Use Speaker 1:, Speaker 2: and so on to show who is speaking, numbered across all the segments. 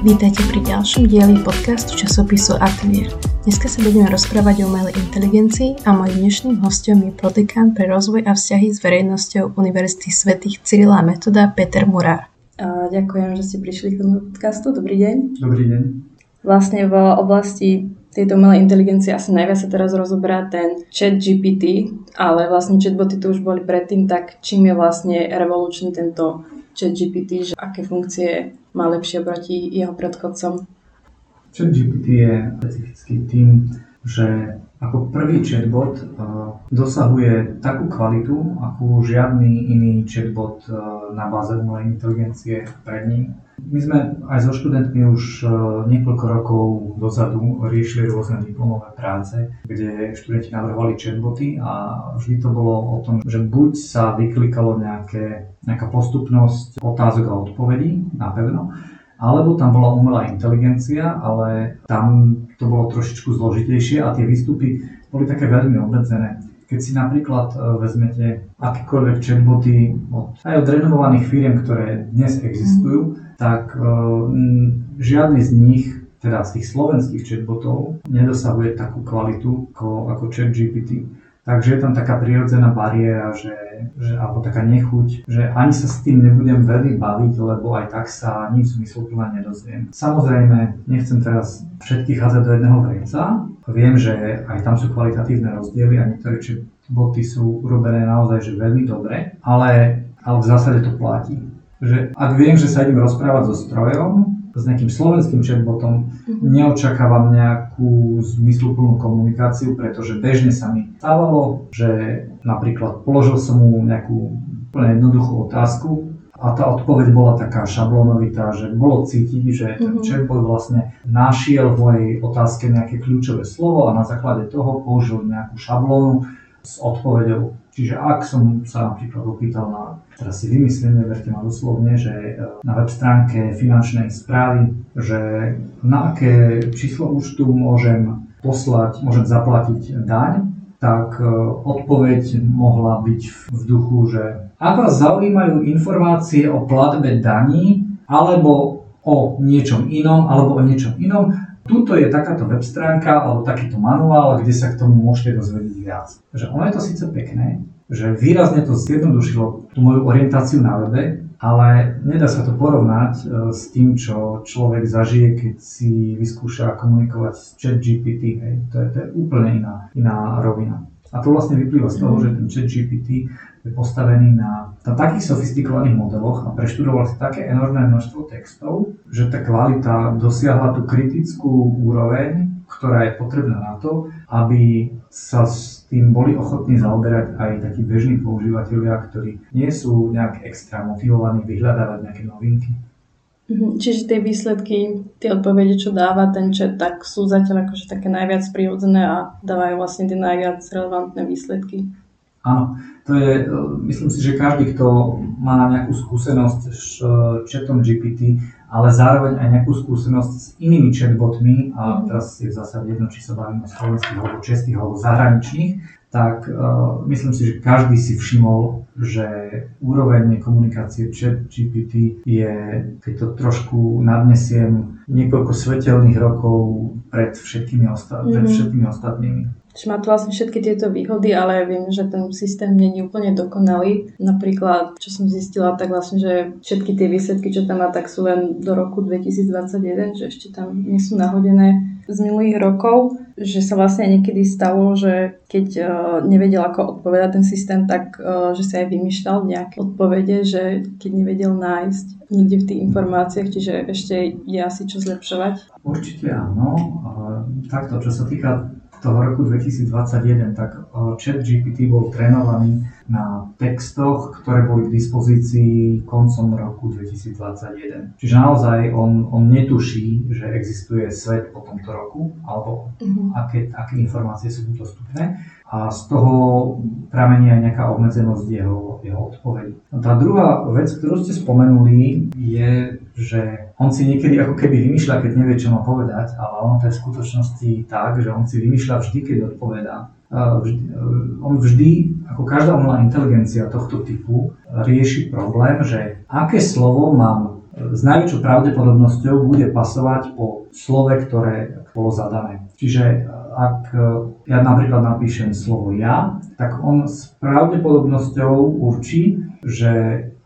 Speaker 1: Vítajte pri ďalšom dieli podcastu časopisu Atelier. Dneska sa budeme rozprávať o umelej inteligencii a môjim dnešným hostom je prodekán pre rozvoj a vzťahy s verejnosťou Univerzity svätých Cyrila a Metoda Peter Murár.
Speaker 2: Ďakujem, že ste prišli k tomu podcastu. Dobrý deň.
Speaker 3: Dobrý deň.
Speaker 2: Vlastne v oblasti tejto umelej inteligencie asi najviac sa teraz rozoberá ten chat GPT, ale vlastne chatboty tu už boli predtým, tak čím je vlastne revolučný tento chat GPT, že aké funkcie má lepšie proti jeho predchodcom?
Speaker 3: Chat GPT je specifický tým, že ako prvý chatbot uh, dosahuje takú kvalitu, akú žiadny iný chatbot uh, na báze umelej inteligencie pred ním. My sme aj so študentmi už uh, niekoľko rokov dozadu riešili rôzne diplomové práce, kde študenti navrhovali chatboty a vždy to bolo o tom, že buď sa vyklikalo nejaké, nejaká postupnosť otázok a odpovedí napevno, alebo tam bola umelá inteligencia, ale tam to bolo trošičku zložitejšie a tie výstupy boli také veľmi obmedzené. Keď si napríklad e, vezmete akékoľvek chatboty od, aj od renomovaných firiem, ktoré dnes existujú, tak uh, žiadny z nich, teda z tých slovenských chatbotov, nedosahuje takú kvalitu ako, ako ChatGPT. Takže je tam taká prirodzená bariéra, že, že, alebo taká nechuť, že ani sa s tým nebudem veľmi baviť, lebo aj tak sa nič zmysluplné nedozviem. Samozrejme, nechcem teraz všetkých hádzať do jedného vreca. Viem, že aj tam sú kvalitatívne rozdiely a niektoré boty sú urobené naozaj že veľmi dobre, ale, ale v zásade to platí. Že ak viem, že sa idem rozprávať so strojom, s nejakým slovenským chatbotom mm-hmm. neočakávam nejakú zmysluplnú komunikáciu, pretože bežne sa mi stávalo, že napríklad položil som mu nejakú úplne jednoduchú otázku a tá odpoveď bola taká šablónovitá, že bolo cítiť, že ten mm-hmm. chatbot vlastne našiel v mojej otázke nejaké kľúčové slovo a na základe toho použil nejakú šablónu s odpovedou Čiže ak som sa napríklad opýtal na, teraz si vymyslím, neverte ma doslovne, že e, na web stránke finančnej správy, že na aké číslo účtu môžem poslať, môžem zaplatiť daň, tak e, odpoveď mohla byť v duchu, že ak vás zaujímajú informácie o platbe daní, alebo o niečom inom, alebo o niečom inom, Tuto je takáto web stránka alebo takýto manuál, kde sa k tomu môžete dozvedieť viac. Že ono je to síce pekné, že výrazne to zjednodušilo tú moju orientáciu na webe, ale nedá sa to porovnať e, s tým, čo človek zažije, keď si vyskúša komunikovať s chat GPT. Hej. To, je, to je úplne iná, iná rovina. A to vlastne vyplýva z toho, že ten chat GPT je postavený na, na takých sofistikovaných modeloch a preštudoval si také enormné množstvo textov, že tá kvalita dosiahla tú kritickú úroveň, ktorá je potrebná na to, aby sa s tým boli ochotní zaoberať aj takí bežní používateľia, ktorí nie sú nejak extra motivovaní vyhľadávať nejaké novinky.
Speaker 2: Mhm, čiže tie výsledky, tie odpovede, čo dáva ten chat, tak sú zatiaľ akože také najviac prirodzené a dávajú vlastne tie najviac relevantné výsledky.
Speaker 3: Áno, to je, e, myslím si, že každý, kto má nejakú skúsenosť s e, chatom GPT, ale zároveň aj nejakú skúsenosť s inými chatbotmi, a mhm. teraz je v zásade jedno, či sa bavíme o slovenských, alebo českých, alebo zahraničných, tak uh, myslím si, že každý si všimol, že úroveň komunikácie chat GPT je, keď to trošku nadnesiem, niekoľko svetelných rokov pred všetkými, osta- mm-hmm. pred mhm. všetkými ostatnými.
Speaker 2: Čiže má to vlastne všetky tieto výhody, ale viem, že ten systém nie je úplne dokonalý. Napríklad, čo som zistila, tak vlastne, že všetky tie výsledky, čo tam má, tak sú len do roku 2021, že ešte tam nie sú nahodené z minulých rokov, že sa vlastne niekedy stalo, že keď uh, nevedel, ako odpovedať ten systém, tak uh, že sa aj vymýšľal nejaké odpovede, že keď nevedel nájsť niekde v tých informáciách, čiže ešte je asi čo zlepšovať.
Speaker 3: Určite áno. Takto, čo sa týka toho roku 2021, tak eh, chat GPT bol trénovaný na textoch, ktoré boli k dispozícii koncom roku 2021. Čiže naozaj on, on netuší, že existuje svet po tomto roku, alebo uh-huh. aké, aké informácie sú dostupné a z toho pramení aj nejaká obmedzenosť jeho, jeho odpovedí. Tá druhá vec, ktorú ste spomenuli, je, že on si niekedy ako keby vymýšľa, keď nevie, čo má povedať, ale on to je v skutočnosti tak, že on si vymýšľa vždy, keď odpovedá. Vždy, on vždy, ako každá umelá inteligencia tohto typu, rieši problém, že aké slovo mám s najväčšou pravdepodobnosťou bude pasovať po slove, ktoré bolo zadané. Čiže ak ja napríklad napíšem slovo ja, tak on s pravdepodobnosťou určí, že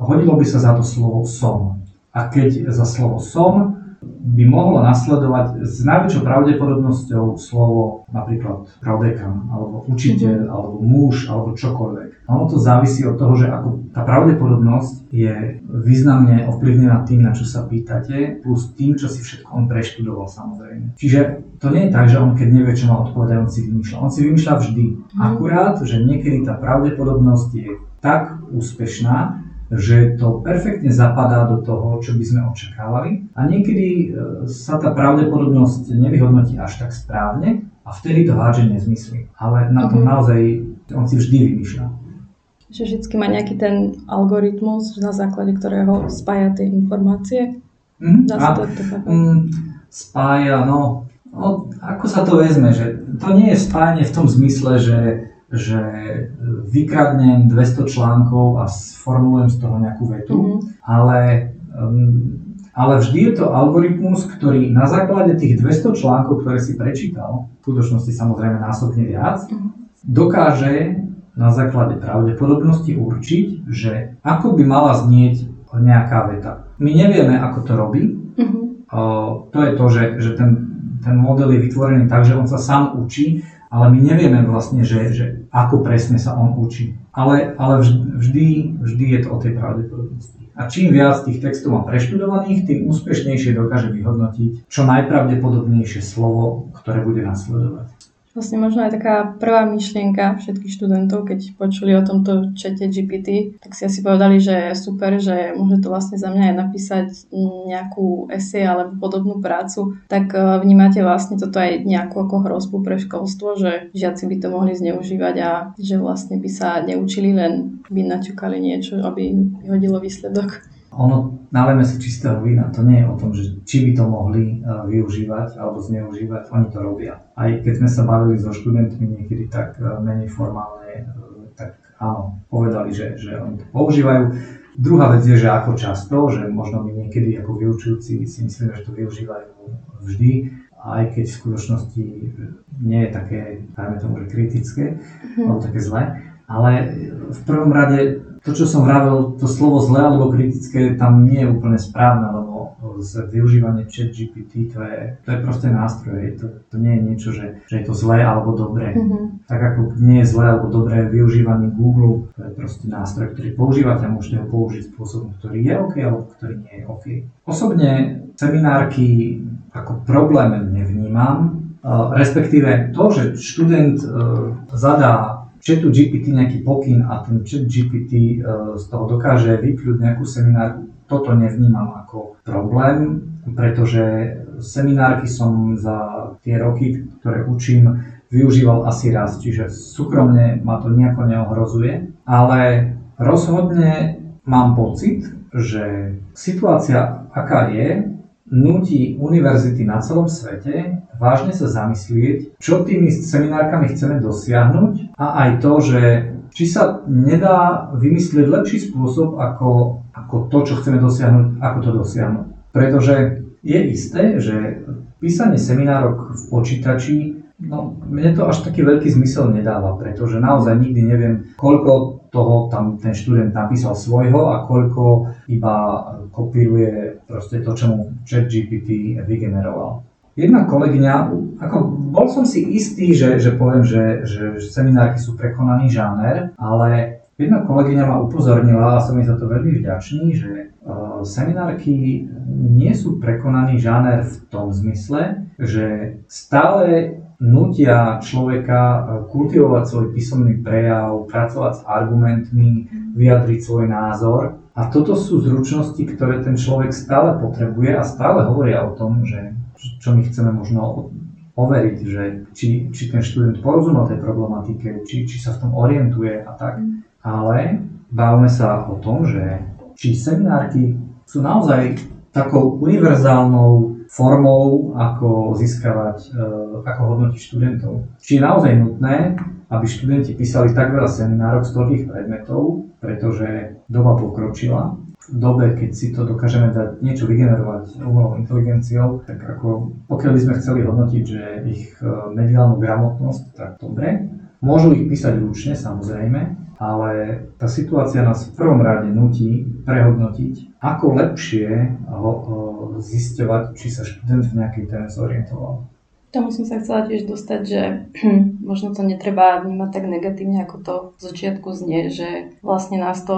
Speaker 3: hodilo by sa za to slovo som. A keď za slovo som by mohlo nasledovať s najväčšou pravdepodobnosťou slovo napríklad pravdekan, alebo učiteľ, mm-hmm. alebo muž, alebo čokoľvek. Ono to závisí od toho, že ako tá pravdepodobnosť je významne ovplyvnená tým, na čo sa pýtate, plus tým, čo si všetko on preštudoval samozrejme. Čiže to nie je tak, že on keď nevie, čo má odpovedať, on si vymýšľa. On si vymýšľa vždy. Mm-hmm. Akurát, že niekedy tá pravdepodobnosť je tak úspešná, že to perfektne zapadá do toho, čo by sme očakávali a niekedy e, sa tá pravdepodobnosť nevyhodnotí až tak správne a vtedy to hádže nezmysly. Ale na tom mm-hmm. naozaj on si vždy vymýšľa.
Speaker 2: Že vždy má nejaký ten algoritmus, na základe ktorého spája tie informácie?
Speaker 3: Mm, Dá sa to, to mm, spája, no, no, ako sa to vezme, že to nie je spájanie v tom zmysle, že že vykradnem 200 článkov a sformulujem z toho nejakú vetu, mm-hmm. ale, um, ale vždy je to algoritmus, ktorý na základe tých 200 článkov, ktoré si prečítal, v skutočnosti samozrejme násobne viac, mm-hmm. dokáže na základe pravdepodobnosti určiť, že ako by mala znieť nejaká veta. My nevieme, ako to robí. Mm-hmm. O, to je to, že, že ten, ten model je vytvorený tak, že on sa sám učí ale my nevieme vlastne, že, že ako presne sa on učí. Ale, ale vždy, vždy je to o tej pravdepodobnosti. A čím viac tých textov má preštudovaných, tým úspešnejšie dokáže vyhodnotiť čo najpravdepodobnejšie slovo, ktoré bude nasledovať.
Speaker 2: Vlastne možno aj taká prvá myšlienka všetkých študentov, keď počuli o tomto čete GPT, tak si asi povedali, že je super, že môže to vlastne za mňa aj napísať nejakú esej alebo podobnú prácu. Tak e, vnímate vlastne toto aj nejakú ako hrozbu pre školstvo, že žiaci by to mohli zneužívať a že vlastne by sa neučili, len by naťukali niečo, aby vyhodilo výsledok
Speaker 3: ono, nalejme si čistého vína, to nie je o tom, že či by to mohli uh, využívať alebo zneužívať, oni to robia. Aj keď sme sa bavili so študentmi niekedy tak uh, menej formálne, uh, tak áno, povedali, že, že oni to používajú. Druhá vec je, že ako často, že možno my niekedy ako vyučujúci si myslíme, že to využívajú vždy, aj keď v skutočnosti nie je také, dajme tomu, že kritické, mm-hmm. alebo také zlé. Ale v prvom rade to, čo som vravel, to slovo zlé alebo kritické tam nie je úplne správne, lebo z využívanie chat GPT to je, to je proste nástroj, to, to nie je niečo, že, že je to zlé alebo dobré. Mm-hmm. Tak ako nie je zlé alebo dobré využívanie Google, to je proste nástroj, ktorý používate a môžete ho použiť spôsobom, ktorý je OK alebo ktorý nie je OK. Osobne seminárky ako problém nevnímam, respektíve to, že študent e, zadá chatu GPT nejaký pokyn a ten chat GPT uh, z toho dokáže vypľúť nejakú seminárku, toto nevnímam ako problém, pretože seminárky som za tie roky, ktoré učím, využíval asi raz, čiže súkromne ma to nejako neohrozuje, ale rozhodne mám pocit, že situácia, aká je, nutí univerzity na celom svete vážne sa zamyslieť, čo tými seminárkami chceme dosiahnuť a aj to, že či sa nedá vymyslieť lepší spôsob ako, ako to, čo chceme dosiahnuť, ako to dosiahnuť. Pretože je isté, že písanie seminárok v počítači No, mne to až taký veľký zmysel nedáva, pretože naozaj nikdy neviem, koľko toho tam ten študent napísal svojho a koľko iba kopíruje proste to, čo mu chat GPT vygeneroval. Jedna kolegyňa, ako bol som si istý, že, že poviem, že, že seminárky sú prekonaný žáner, ale jedna kolegyňa ma upozornila a som jej za to veľmi vďačný, že uh, seminárky nie sú prekonaný žáner v tom zmysle, že stále nutia človeka e, kultivovať svoj písomný prejav, pracovať s argumentmi, vyjadriť svoj názor. A toto sú zručnosti, ktoré ten človek stále potrebuje a stále hovoria o tom, že čo my chceme možno overiť, že či, či ten študent porozumel tej problematike, či, či sa v tom orientuje a tak. Ale bavme sa o tom, že či seminárky sú naozaj takou univerzálnou formou, ako získavať, e, ako hodnotiť študentov. Či je naozaj nutné, aby študenti písali tak veľa seminárok z toľkých predmetov, pretože doba pokročila. Dobe, keď si to dokážeme dať niečo vygenerovať umelou inteligenciou, tak ako pokiaľ by sme chceli hodnotiť, že ich e, mediálnu gramotnosť, tak dobre. Môžu ich písať ručne, samozrejme, ale tá situácia nás v prvom rade nutí prehodnotiť, ako lepšie ho, ho zisťovať, či sa študent v nejakej téme zorientoval.
Speaker 2: Tomu som sa chcela tiež dostať, že možno to netreba vnímať tak negatívne, ako to z začiatku znie, že vlastne nás to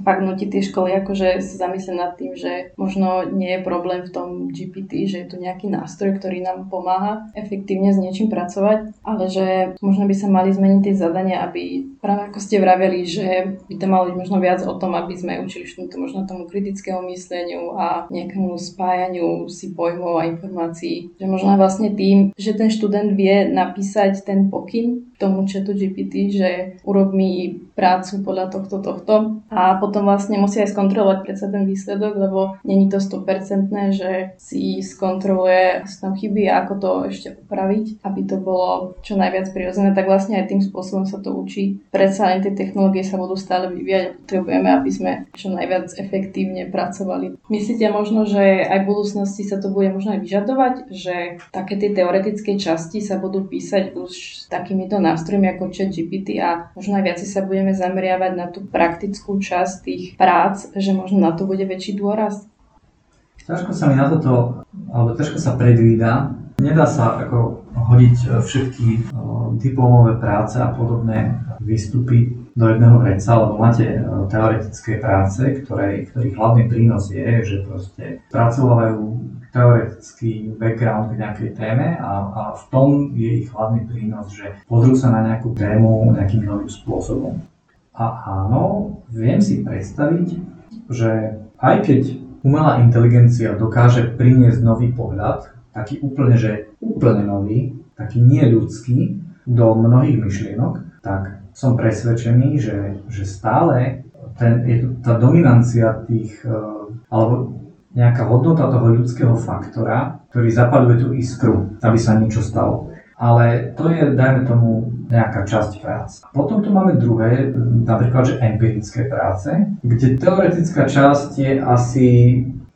Speaker 2: fakt nutí tie školy, akože sa zamyslieť nad tým, že možno nie je problém v tom GPT, že je tu nejaký nástroj, ktorý nám pomáha efektívne s niečím pracovať, ale že možno by sa mali zmeniť tie zadania, aby práve ako ste vraveli, že by to malo byť možno viac o tom, aby sme učili študentov možno tomu kritickému mysleniu a nejakému spájaniu si pojmov a informácií, že možno vlastne tým, že ten študent vie napísať ten pokyn tomu chatu GPT, že urob mi prácu podľa tohto, tohto a potom vlastne musí aj skontrolovať predsa ten výsledok, lebo není to 100% že si skontroluje, tam chyby a ako to ešte upraviť, aby to bolo čo najviac prirodzené, tak vlastne aj tým spôsobom sa to učí. Predsa len tie technológie sa budú stále vyvíjať potrebujeme, aby sme čo najviac efektívne pracovali. Myslíte možno, že aj v budúcnosti sa to bude možno aj vyžadovať, že také tie teoretické časti sa budú písať už takýmito nástrojmi ako ChatGPT a možno aj viac sa budeme zameriavať na tú praktickú časť tých prác, že možno na to bude väčší dôraz?
Speaker 3: Ťažko sa mi na toto, alebo ťažko sa predvída. Nedá sa ako hodiť e, všetky e, diplomové práce a podobné výstupy do jedného vreca, lebo máte e, teoretické práce, ktoré, ktorých hlavný prínos je, že proste spracovávajú teoretický background k nejakej téme a, a v tom je ich hlavný prínos, že pozrú sa na nejakú tému nejakým novým spôsobom. A áno, viem si predstaviť, že aj keď umelá inteligencia dokáže priniesť nový pohľad, taký úplne, že úplne nový, taký nie ľudský, do mnohých myšlienok, tak som presvedčený, že, že stále ten, je tá dominancia tých, eh, alebo nejaká hodnota toho ľudského faktora, ktorý zapaduje tú iskru, aby sa niečo stalo. Ale to je, dajme tomu, nejaká časť prác. Potom tu máme druhé, napríklad, že empirické práce, kde teoretická časť je asi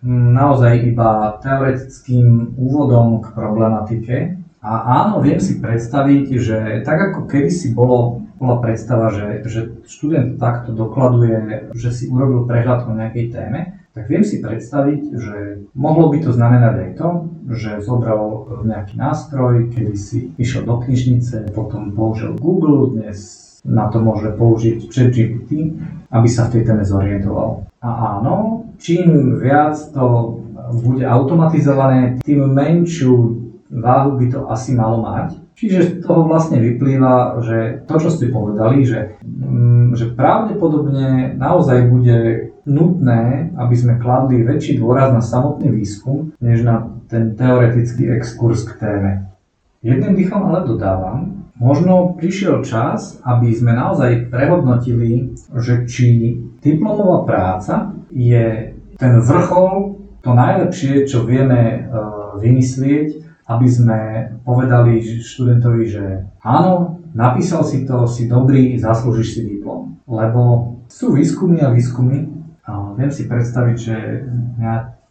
Speaker 3: naozaj iba teoretickým úvodom k problematike. A áno, viem si predstaviť, že tak ako kedysi bolo, bola predstava, že, že študent takto dokladuje, že si urobil prehľad o nejakej téme, tak viem si predstaviť, že mohlo by to znamenať aj to, že zobral nejaký nástroj, kedy si išiel do knižnice, potom použil Google, dnes na to môže použiť ChatGPT, aby sa v tej téme zorientoval. A áno, čím viac to bude automatizované, tým menšiu váhu by to asi malo mať. Čiže z toho vlastne vyplýva, že to, čo ste povedali, že, mm, že pravdepodobne naozaj bude nutné, aby sme kladli väčší dôraz na samotný výskum, než na ten teoretický exkurs k téme. Jedným dýchom ale dodávam, možno prišiel čas, aby sme naozaj prehodnotili, že či diplomová práca je ten vrchol, to najlepšie, čo vieme e, vymyslieť, aby sme povedali študentovi, že áno, napísal si to, si dobrý, zaslúžiš si diplom. Lebo sú výskumy a výskumy, Viem si predstaviť, že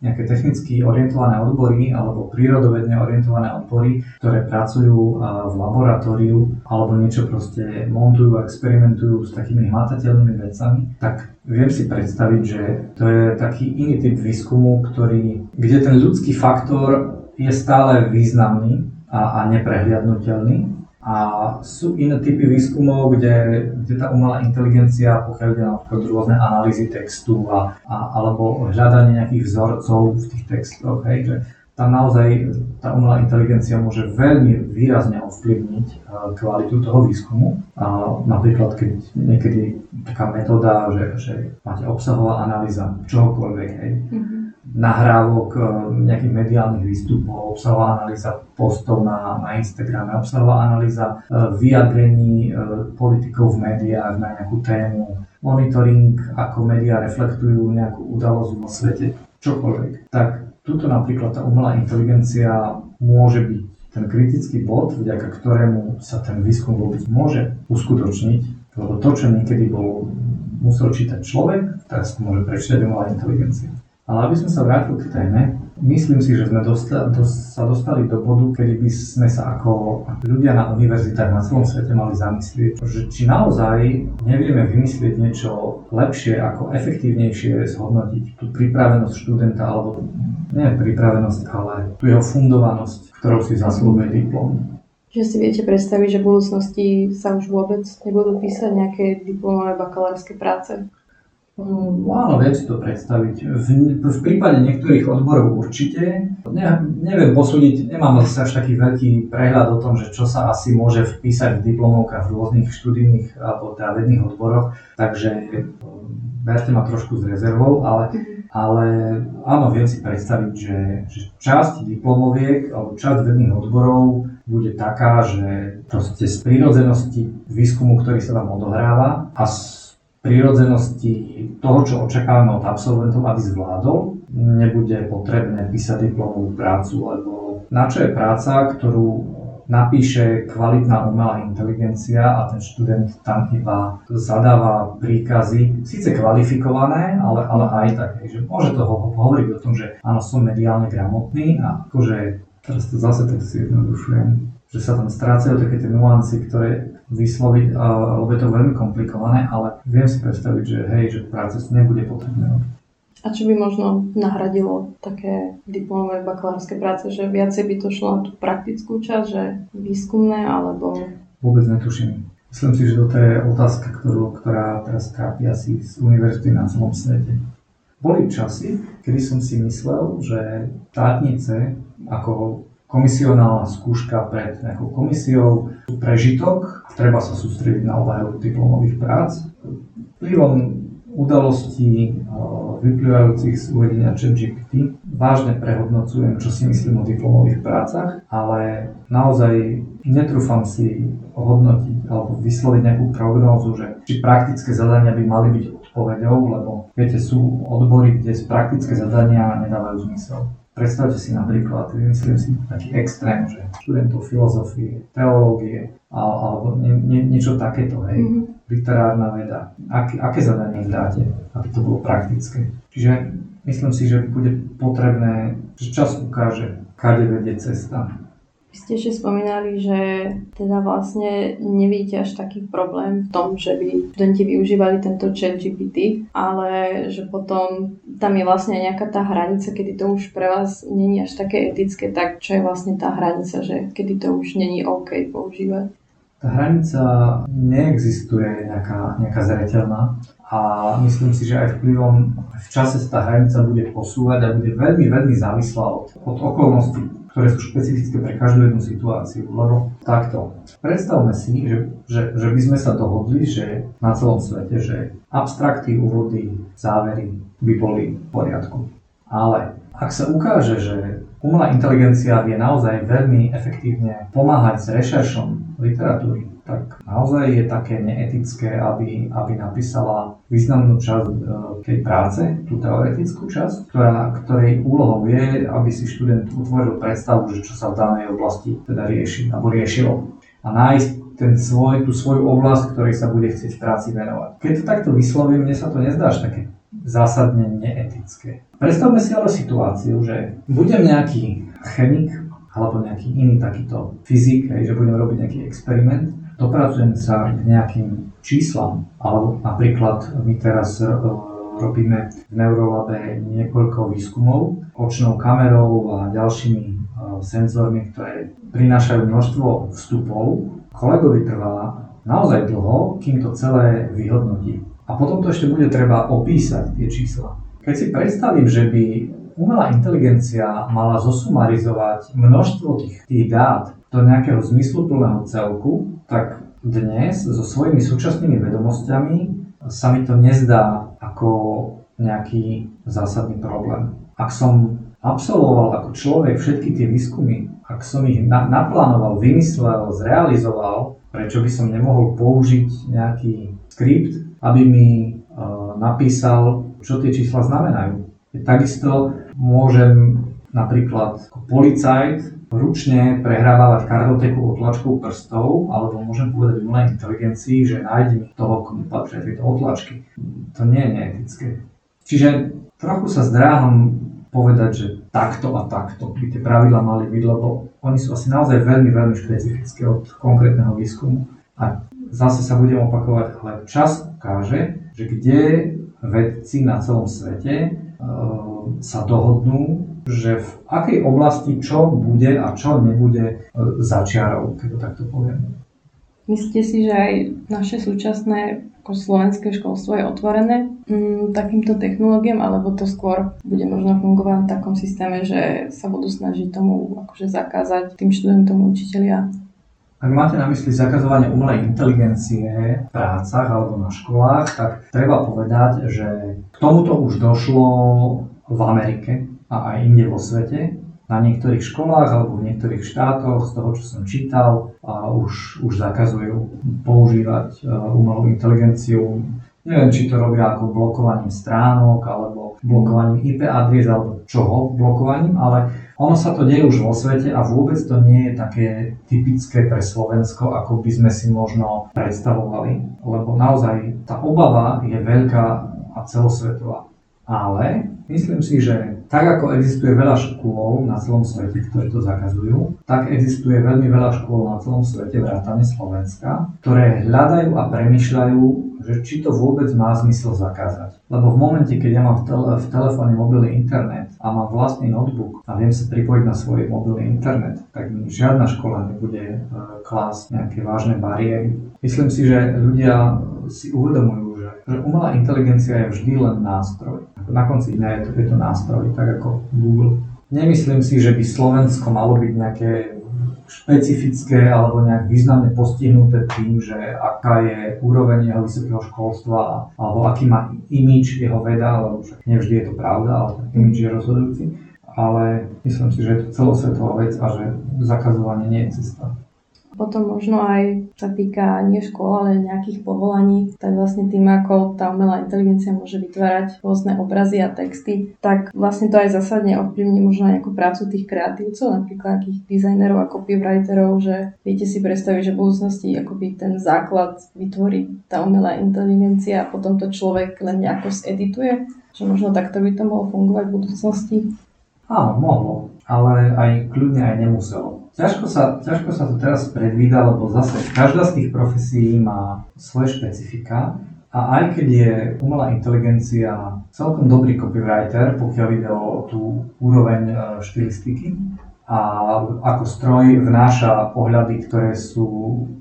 Speaker 3: nejaké technicky orientované odbory alebo prírodovedne orientované odbory, ktoré pracujú v laboratóriu alebo niečo proste montujú a experimentujú s takými hmatateľnými vecami, tak viem si predstaviť, že to je taký iný typ výskumu, ktorý, kde ten ľudský faktor je stále významný a, a neprehliadnutelný a sú iné typy výskumov, kde, kde tá umelá inteligencia, pokiaľ ide napríklad rôzne analýzy textu a, a, alebo hľadanie nejakých vzorcov v tých textoch, hej, že tam naozaj tá umelá inteligencia môže veľmi výrazne ovplyvniť e, kvalitu toho výskumu. A napríklad, keď niekedy taká metóda, že, že máte obsahová analýza čohokoľvek, hej, mm-hmm nahrávok, e, nejakých mediálnych výstupov, obsahová analýza postov na, na Instagrame, obsahová analýza e, vyjadrení e, politikov v médiách na nejakú tému, monitoring, ako médiá reflektujú nejakú udalosť vo svete, čokoľvek. Tak tuto napríklad tá umelá inteligencia môže byť ten kritický bod, vďaka ktorému sa ten výskum vôbec môže uskutočniť, lebo to, čo niekedy bolo musel čítať človek, teraz to môže prečítať umelá inteligencia. Ale aby sme sa vrátili k téme, myslím si, že sme dosta, dos, sa dostali do bodu, kedy by sme sa ako ľudia na univerzitách na celom svete mali zamyslieť, že či naozaj nevieme vymyslieť niečo lepšie ako efektívnejšie zhodnotiť tú pripravenosť študenta, alebo nie pripravenosť, ale tú jeho fundovanosť, ktorou si zaslúhuje diplom.
Speaker 2: Že si viete predstaviť, že v budúcnosti sa už vôbec nebudú písať nejaké diplomové bakalárske práce?
Speaker 3: Mm, áno, viem si to predstaviť. V, v prípade niektorých odborov určite. Ne, neviem posúdiť, nemám zase až taký veľký prehľad o tom, že čo sa asi môže vpísať v diplomovkách v rôznych študijných alebo teda vedných odboroch, takže berte ma trošku s rezervou, ale, ale áno, viem si predstaviť, že, že časť diplomoviek alebo časť vedných odborov bude taká, že proste z prírodzenosti výskumu, ktorý sa tam odohráva a prírodzenosti toho, čo očakávame od absolventov, aby zvládol, nebude potrebné písať diplomovú prácu, lebo na čo je práca, ktorú napíše kvalitná umelá inteligencia a ten študent tam iba zadáva príkazy, síce kvalifikované, ale, ale aj tak, že môže to hovoriť o tom, že áno, som mediálne gramotný a akože teraz to zase tak si jednodušujem, že sa tam strácajú také tie nuancy, ktoré vysloviť, lebo je to veľmi komplikované, ale viem si predstaviť, že hej, že práce nebude potrebné.
Speaker 2: A čo by možno nahradilo také diplomové bakalárske práce, že viacej by to šlo na tú praktickú časť, že výskumné, alebo...
Speaker 3: Vôbec netuším. Myslím si, že to je otázka, ktorú, ktorá teraz trápi asi z univerzity na celom svete. Boli časy, kedy som si myslel, že štátnice ako komisionálna skúška pred nejakou komisiou, prežitok, treba sa sústrediť na obhajobu diplomových prác. Vplyvom udalostí vyplývajúcich z uvedenia ChatGPT vážne prehodnocujem, čo si myslím o diplomových prácach, ale naozaj netrúfam si hodnotiť alebo vysloviť nejakú prognózu, že či praktické zadania by mali byť odpovedou, lebo viete, sú odbory, kde praktické zadania nedávajú zmysel. Predstavte si napríklad, myslím si taký extrém, že študentov filozofie, teológie alebo nie, nie, niečo takéto, hej, mm-hmm. literárna veda. Ak, aké zadanie dáte, aby to bolo praktické? Čiže myslím si, že bude potrebné, že čas ukáže, kade vedie cesta.
Speaker 2: Ste ešte spomínali, že teda vlastne nevidíte až taký problém v tom, že by študenti využívali tento chat GPT, ale že potom tam je vlastne nejaká tá hranica, kedy to už pre vás není až také etické, tak čo je vlastne tá hranica, že kedy to už není OK používať?
Speaker 3: Tá hranica neexistuje nejaká, nejaká zreteľná a myslím si, že aj vplyvom v čase sa tá hranica bude posúvať a bude veľmi, veľmi závislá od, od okolností ktoré sú špecifické pre každú jednu situáciu. Lebo takto, predstavme si, že, že, že by sme sa dohodli, že na celom svete, že abstrakty, úvody, závery by boli v poriadku. Ale ak sa ukáže, že umelá inteligencia vie naozaj veľmi efektívne pomáhať s rešeršom literatúry, tak naozaj je také neetické, aby, aby napísala významnú časť e, tej práce, tú teoretickú časť, ktorá, ktorej úlohou je, aby si študent utvoril predstavu, že čo sa v danej oblasti teda rieši, alebo riešilo. A nájsť ten svoj, tú svoju oblasť, ktorej sa bude chcieť v práci venovať. Keď to takto vyslovím, mne sa to nezdá až také zásadne neetické. Predstavme si ale situáciu, že budem nejaký chemik alebo nejaký iný takýto fyzik, že budem robiť nejaký experiment dopracujem sa k nejakým číslam, alebo napríklad my teraz e, robíme v Neurolabe niekoľko výskumov očnou kamerou a ďalšími e, senzormi, ktoré prinášajú množstvo vstupov. Kolegovi trvá naozaj dlho, kým to celé vyhodnotí. A potom to ešte bude treba opísať tie čísla. Keď si predstavím, že by umelá inteligencia mala zosumarizovať množstvo tých, tých dát do nejakého zmysluplného celku, tak dnes so svojimi súčasnými vedomosťami sa mi to nezdá ako nejaký zásadný problém. Ak som absolvoval ako človek všetky tie výskumy, ak som ich na- naplánoval, vymyslel, zrealizoval, prečo by som nemohol použiť nejaký skript, aby mi e, napísal, čo tie čísla znamenajú. Takisto môžem napríklad ako policajt ručne prehrávať kartoteku otlačkou prstov, alebo môžem povedať umelej inteligencii, že nájdi mi toho, komu patria tieto otlačky. To nie je neetické. Čiže trochu sa zdráham povedať, že takto a takto by tie pravidla mali byť, lebo oni sú asi naozaj veľmi, veľmi špecifické od konkrétneho výskumu. A zase sa budem opakovať, ale čas ukáže, že kde vedci na celom svete e, sa dohodnú, že v akej oblasti čo bude a čo nebude e, začiarov, keď to takto poviem.
Speaker 2: Myslíte si, že aj naše súčasné ako slovenské školstvo je otvorené m, takýmto technológiám, alebo to skôr bude možno fungovať v takom systéme, že sa budú snažiť tomu akože zakázať tým študentom učiteľia
Speaker 3: ak máte na mysli zakazovanie umelej inteligencie v prácach alebo na školách, tak treba povedať, že k tomuto už došlo v Amerike a aj inde vo svete. Na niektorých školách alebo v niektorých štátoch, z toho, čo som čítal, už, už zakazujú používať e, umelú inteligenciu. Neviem, či to robia ako blokovaním stránok alebo blokovaním IP adries alebo čoho blokovaním, ale ono sa to deje už vo svete a vôbec to nie je také typické pre Slovensko, ako by sme si možno predstavovali. Lebo naozaj tá obava je veľká a celosvetová. Ale myslím si, že tak ako existuje veľa škôl na celom svete, ktoré to zakazujú, tak existuje veľmi veľa škôl na celom svete, vrátane Slovenska, ktoré hľadajú a premyšľajú, že či to vôbec má zmysel zakázať. Lebo v momente, keď ja mám v, tele, v telefóne mobilný internet a mám vlastný notebook a viem sa pripojiť na svoj mobilný internet, tak žiadna škola nebude uh, klásť nejaké vážne bariéry. Myslím si, že ľudia si uvedomujú, že, že umelá inteligencia je vždy len nástroj na konci dňa je to, je to nástroj, tak ako Google. Nemyslím si, že by Slovensko malo byť nejaké špecifické alebo nejak významne postihnuté tým, že aká je úroveň jeho vysokého školstva alebo aký má imič jeho veda, lebo však nevždy je to pravda, ale imič je rozhodujúci. Ale myslím si, že je to celosvetová vec a že zakazovanie nie je cesta.
Speaker 2: Potom možno aj sa týka nie škôl, ale nejakých povolaní, tak vlastne tým, ako tá umelá inteligencia môže vytvárať rôzne obrazy a texty, tak vlastne to aj zásadne ovplyvní možno nejakú prácu tých kreatívcov, napríklad nejakých dizajnerov a copywriterov, že viete si predstaviť, že v budúcnosti akoby ten základ vytvorí tá umelá inteligencia a potom to človek len nejako zedituje, že možno takto by to mohlo fungovať v budúcnosti.
Speaker 3: Áno, mohlo, ale aj kľudne aj nemuselo. Ťažko sa, ťažko sa to teraz predvída, lebo zase každá z tých profesí má svoje špecifika a aj keď je umelá inteligencia celkom dobrý copywriter, pokiaľ ide o tú úroveň e, štilistiky, a ako stroj vnáša pohľady, ktoré sú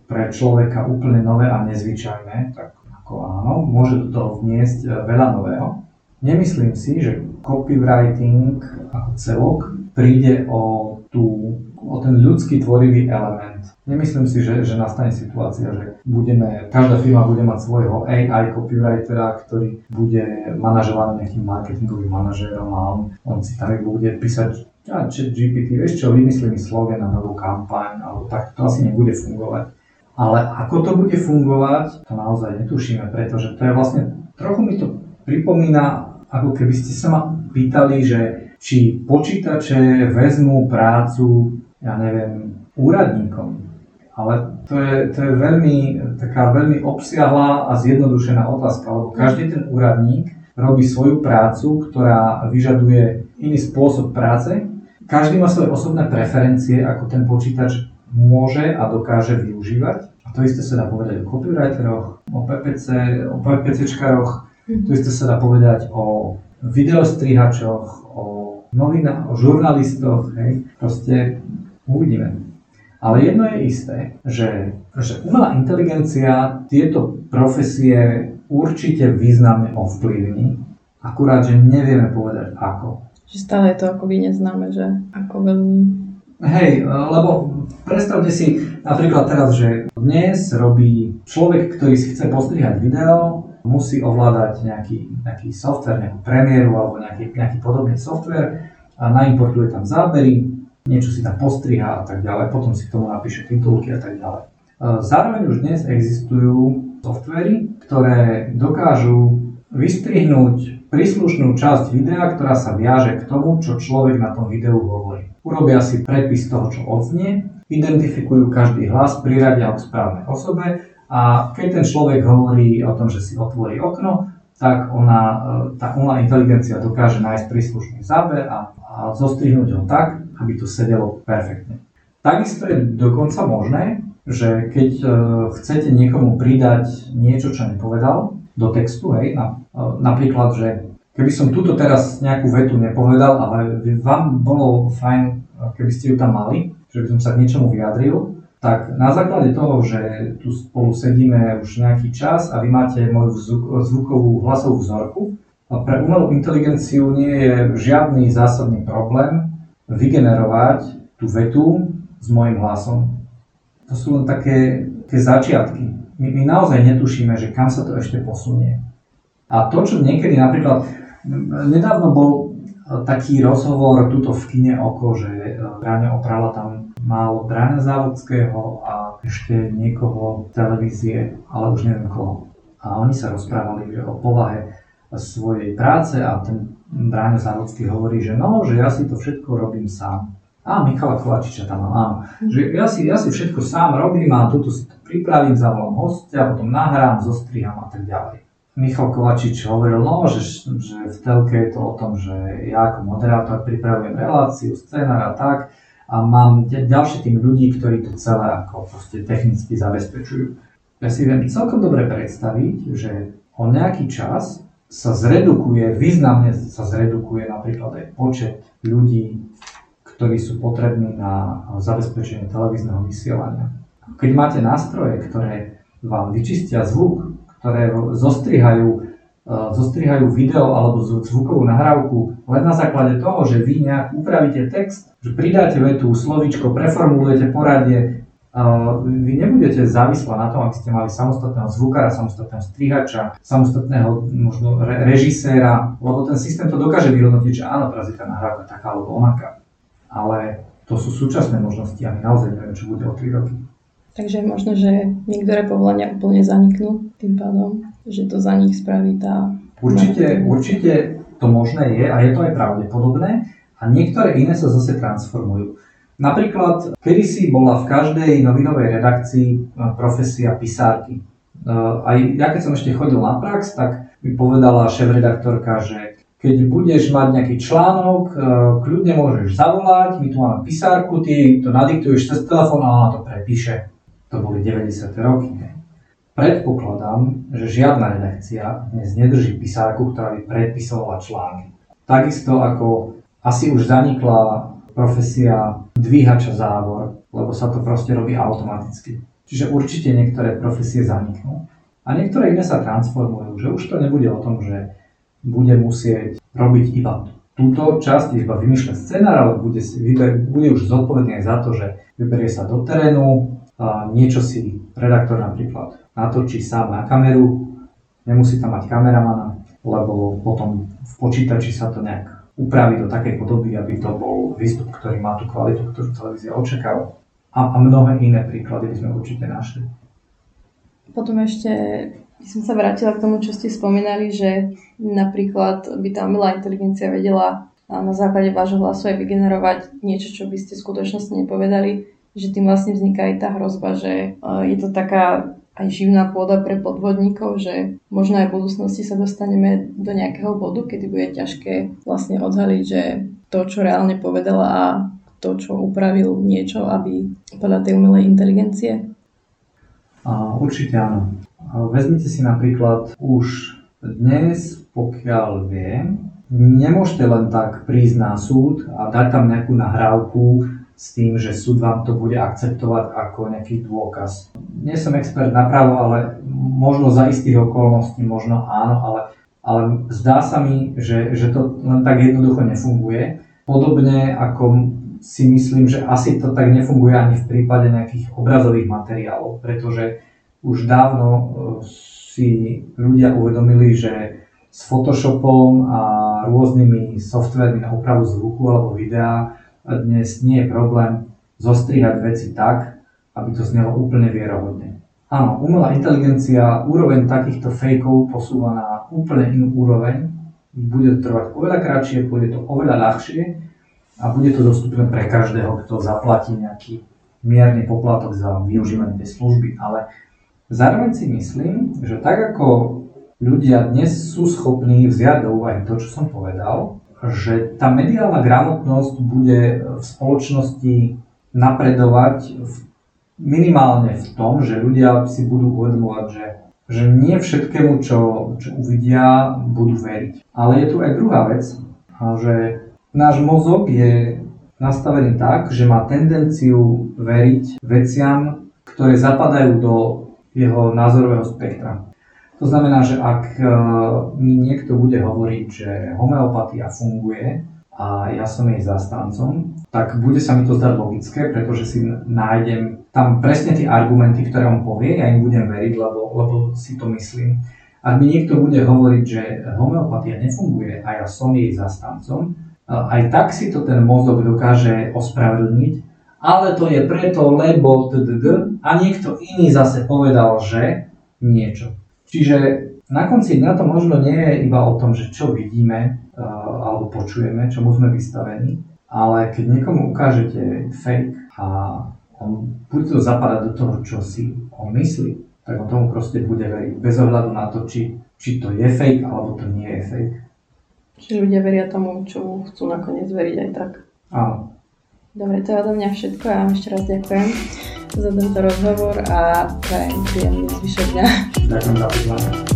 Speaker 3: pre človeka úplne nové a nezvyčajné, tak ako áno, môže do toho vniesť e, veľa nového. Nemyslím si, že copywriting ako celok príde o tú o ten ľudský tvorivý element. Nemyslím si, že, že nastane situácia, že budeme, každá firma bude mať svojho AI copywritera, ktorý bude manažovaný nejakým marketingovým manažérom a on, on si tam bude písať a chat GPT, vieš čo, vymyslí mi slogan na novú kampaň, alebo tak, to asi nebude fungovať. Ale ako to bude fungovať, to naozaj netušíme, pretože to je vlastne, trochu mi to pripomína, ako keby ste sa ma pýtali, že či počítače vezmú prácu ja neviem, úradníkom. Ale to je, to je veľmi, taká veľmi obsiahla a zjednodušená otázka, lebo každý ten úradník robí svoju prácu, ktorá vyžaduje iný spôsob práce. Každý má svoje osobné preferencie, ako ten počítač môže a dokáže využívať. A to isté sa dá povedať o copywriteroch, o PPC, o PPCčkaroch, to isté sa dá povedať o videostrihačoch, o novinách, o žurnalistoch, hej. Proste Uvidíme. Ale jedno je isté, že, že umelá inteligencia tieto profesie určite významne ovplyvní, akurát, že nevieme povedať ako.
Speaker 2: Že stále je to akoby neznáme, že ako veľmi...
Speaker 3: Hej, lebo predstavte si napríklad teraz, že dnes robí človek, ktorý si chce postrihať video, musí ovládať nejaký, nejaký software, nejakú premiéru alebo nejaký, nejaký podobný software a naimportuje tam zábery, niečo si tam postriha a tak ďalej, potom si k tomu napíše titulky a tak ďalej. E, zároveň už dnes existujú softvery, ktoré dokážu vystrihnúť príslušnú časť videa, ktorá sa viaže k tomu, čo človek na tom videu hovorí. Urobia si prepis toho, čo odznie, identifikujú každý hlas, priradia ho k správnej osobe a keď ten človek hovorí o tom, že si otvorí okno, tak ona, e, tá umelá inteligencia dokáže nájsť príslušný záber a, a zostrihnúť ho tak, aby to sedelo perfektne. Takisto je dokonca možné, že keď uh, chcete niekomu pridať niečo, čo nepovedal do textu, hej, na, uh, napríklad, že keby som túto teraz nejakú vetu nepovedal, ale vám bolo fajn, keby ste ju tam mali, že by som sa k niečomu vyjadril, tak na základe toho, že tu spolu sedíme už nejaký čas a vy máte moju zvukovú hlasovú vzorku, a pre umelú inteligenciu nie je žiadny zásadný problém vygenerovať tú vetu s môjim hlasom to sú len také, také začiatky. My, my naozaj netušíme, že kam sa to ešte posunie. A to, čo niekedy napríklad, nedávno bol taký rozhovor tuto v kine oko, že Bráňa oprala tam málo Bráňa Závodského a ešte niekoho televízie, ale už neviem koho. A oni sa rozprávali o povahe svojej práce a ten Bráňa Závodský hovorí, že no, že ja si to všetko robím sám. A Michala Kovačiča tam mám, áno. Že ja si, ja si všetko sám robím a tuto si to pripravím, zavolám hostia, potom nahrám, zostriham a tak ďalej. Michal Kovačič hovoril, no, že, že v telke je to o tom, že ja ako moderátor pripravujem reláciu, scenár a tak a mám ďalšie tým ľudí, ktorí to celé ako proste technicky zabezpečujú. Ja si viem celkom dobre predstaviť, že o nejaký čas sa zredukuje, významne sa zredukuje napríklad aj počet ľudí ktorí sú potrební na zabezpečenie televízneho vysielania. Keď máte nástroje, ktoré vám vyčistia zvuk, ktoré zostrihajú, zostrihajú video alebo zvukovú nahrávku len na základe toho, že vy nejak upravíte text, že pridáte vetu, slovíčko, preformulujete poradie, e, vy nebudete závislá na tom, aby ste mali samostatného zvukára, samostatného strihača, samostatného možno režiséra, lebo ten systém to dokáže vyhodnotiť, že áno, teraz je tá nahrávka taká alebo onaká ale to sú súčasné možnosti a my naozaj nevieme, čo bude o 3 roky.
Speaker 2: Takže je možné, že niektoré povolania úplne zaniknú tým pádom, že to za nich spraví tá...
Speaker 3: Určite, určite to možné je a je to aj pravdepodobné a niektoré iné sa zase transformujú. Napríklad, kedysi bola v každej novinovej redakcii e, profesia pisárky. E, aj ja keď som ešte chodil na prax, tak mi povedala šéf-redaktorka, že keď budeš mať nejaký článok, e, kľudne môžeš zavolať, my tu máme písárku, ty to nadiktuješ cez telefón a ona to prepíše. To boli 90. roky. Ne? Predpokladám, že žiadna redakcia dnes nedrží písárku, ktorá by predpisovala články. Takisto ako asi už zanikla profesia dvíhača závor, lebo sa to proste robí automaticky. Čiže určite niektoré profesie zaniknú. A niektoré iné sa transformujú, že už to nebude o tom, že bude musieť robiť iba túto časť, iba vymýšľať scenár, ale bude, bude už zodpovedný aj za to, že vyberie sa do terénu, niečo si redaktor napríklad natočí sám na kameru, nemusí tam mať kameramana, lebo potom v počítači sa to nejak upraví do takej podoby, aby to bol výstup, ktorý má tú kvalitu, ktorú televízia očakáva. A, a mnohé iné príklady by sme určite našli.
Speaker 2: Potom ešte by som sa vrátila k tomu, čo ste spomínali, že napríklad by tá umelá inteligencia vedela na základe vášho hlasu aj vygenerovať niečo, čo by ste skutočnosti nepovedali, že tým vlastne vzniká aj tá hrozba, že e, je to taká aj živná pôda pre podvodníkov, že možno aj v budúcnosti sa dostaneme do nejakého bodu, kedy bude ťažké vlastne odhaliť, že to, čo reálne povedala a to, čo upravil niečo, aby podľa tej umelej inteligencie?
Speaker 3: určite áno. Vezmite si napríklad už dnes, pokiaľ viem, nemôžete len tak prísť na súd a dať tam nejakú nahrávku s tým, že súd vám to bude akceptovať ako nejaký dôkaz. Nie som expert na právo, ale možno za istých okolností, možno áno, ale, ale zdá sa mi, že, že to len tak jednoducho nefunguje. Podobne ako si myslím, že asi to tak nefunguje ani v prípade nejakých obrazových materiálov, pretože už dávno e, si ľudia uvedomili, že s Photoshopom a rôznymi softvermi na úpravu zvuku alebo videa dnes nie je problém zostrihať veci tak, aby to znelo úplne vierohodne. Áno, umelá inteligencia úroveň takýchto fejkov posúva na úplne inú úroveň, bude to trvať oveľa kratšie, bude to oveľa ľahšie a bude to dostupné pre každého, kto zaplatí nejaký mierny poplatok za využívanie tej služby. Ale zároveň si myslím, že tak ako ľudia dnes sú schopní vziať do úvahy to, čo som povedal, že tá mediálna gramotnosť bude v spoločnosti napredovať v, minimálne v tom, že ľudia si budú uvedomovať, že, že nie všetkému, čo, čo uvidia, budú veriť. Ale je tu aj druhá vec, že náš mozog je nastavený tak, že má tendenciu veriť veciam, ktoré zapadajú do jeho názorového spektra. To znamená, že ak e, mi niekto bude hovoriť, že homeopatia funguje a ja som jej zastancom, tak bude sa mi to zdať logické, pretože si nájdem tam presne tie argumenty, ktoré on povie, ja im budem veriť, lebo, lebo si to myslím. Ak mi niekto bude hovoriť, že homeopatia nefunguje a ja som jej zastancom, e, aj tak si to ten mozog dokáže ospravedlniť, ale to je preto, lebo a niekto iný zase povedal, že niečo. Čiže na konci dňa to možno nie je iba o tom, že čo vidíme uh, alebo počujeme, čomu sme vystavení, ale keď niekomu ukážete fake a on bude to zapadať do toho, čo si on myslí, tak on tomu proste bude veriť bez ohľadu na to, či, či to je fake alebo to nie je fake.
Speaker 2: Čiže ľudia veria tomu, čo chcú nakoniec veriť aj tak.
Speaker 3: Áno.
Speaker 2: Dobre, to je odo mňa všetko. Ja vám ešte raz ďakujem za tento rozhovor a prajem príjemný zvyšok dňa.
Speaker 3: Ďakujem za pozvanie.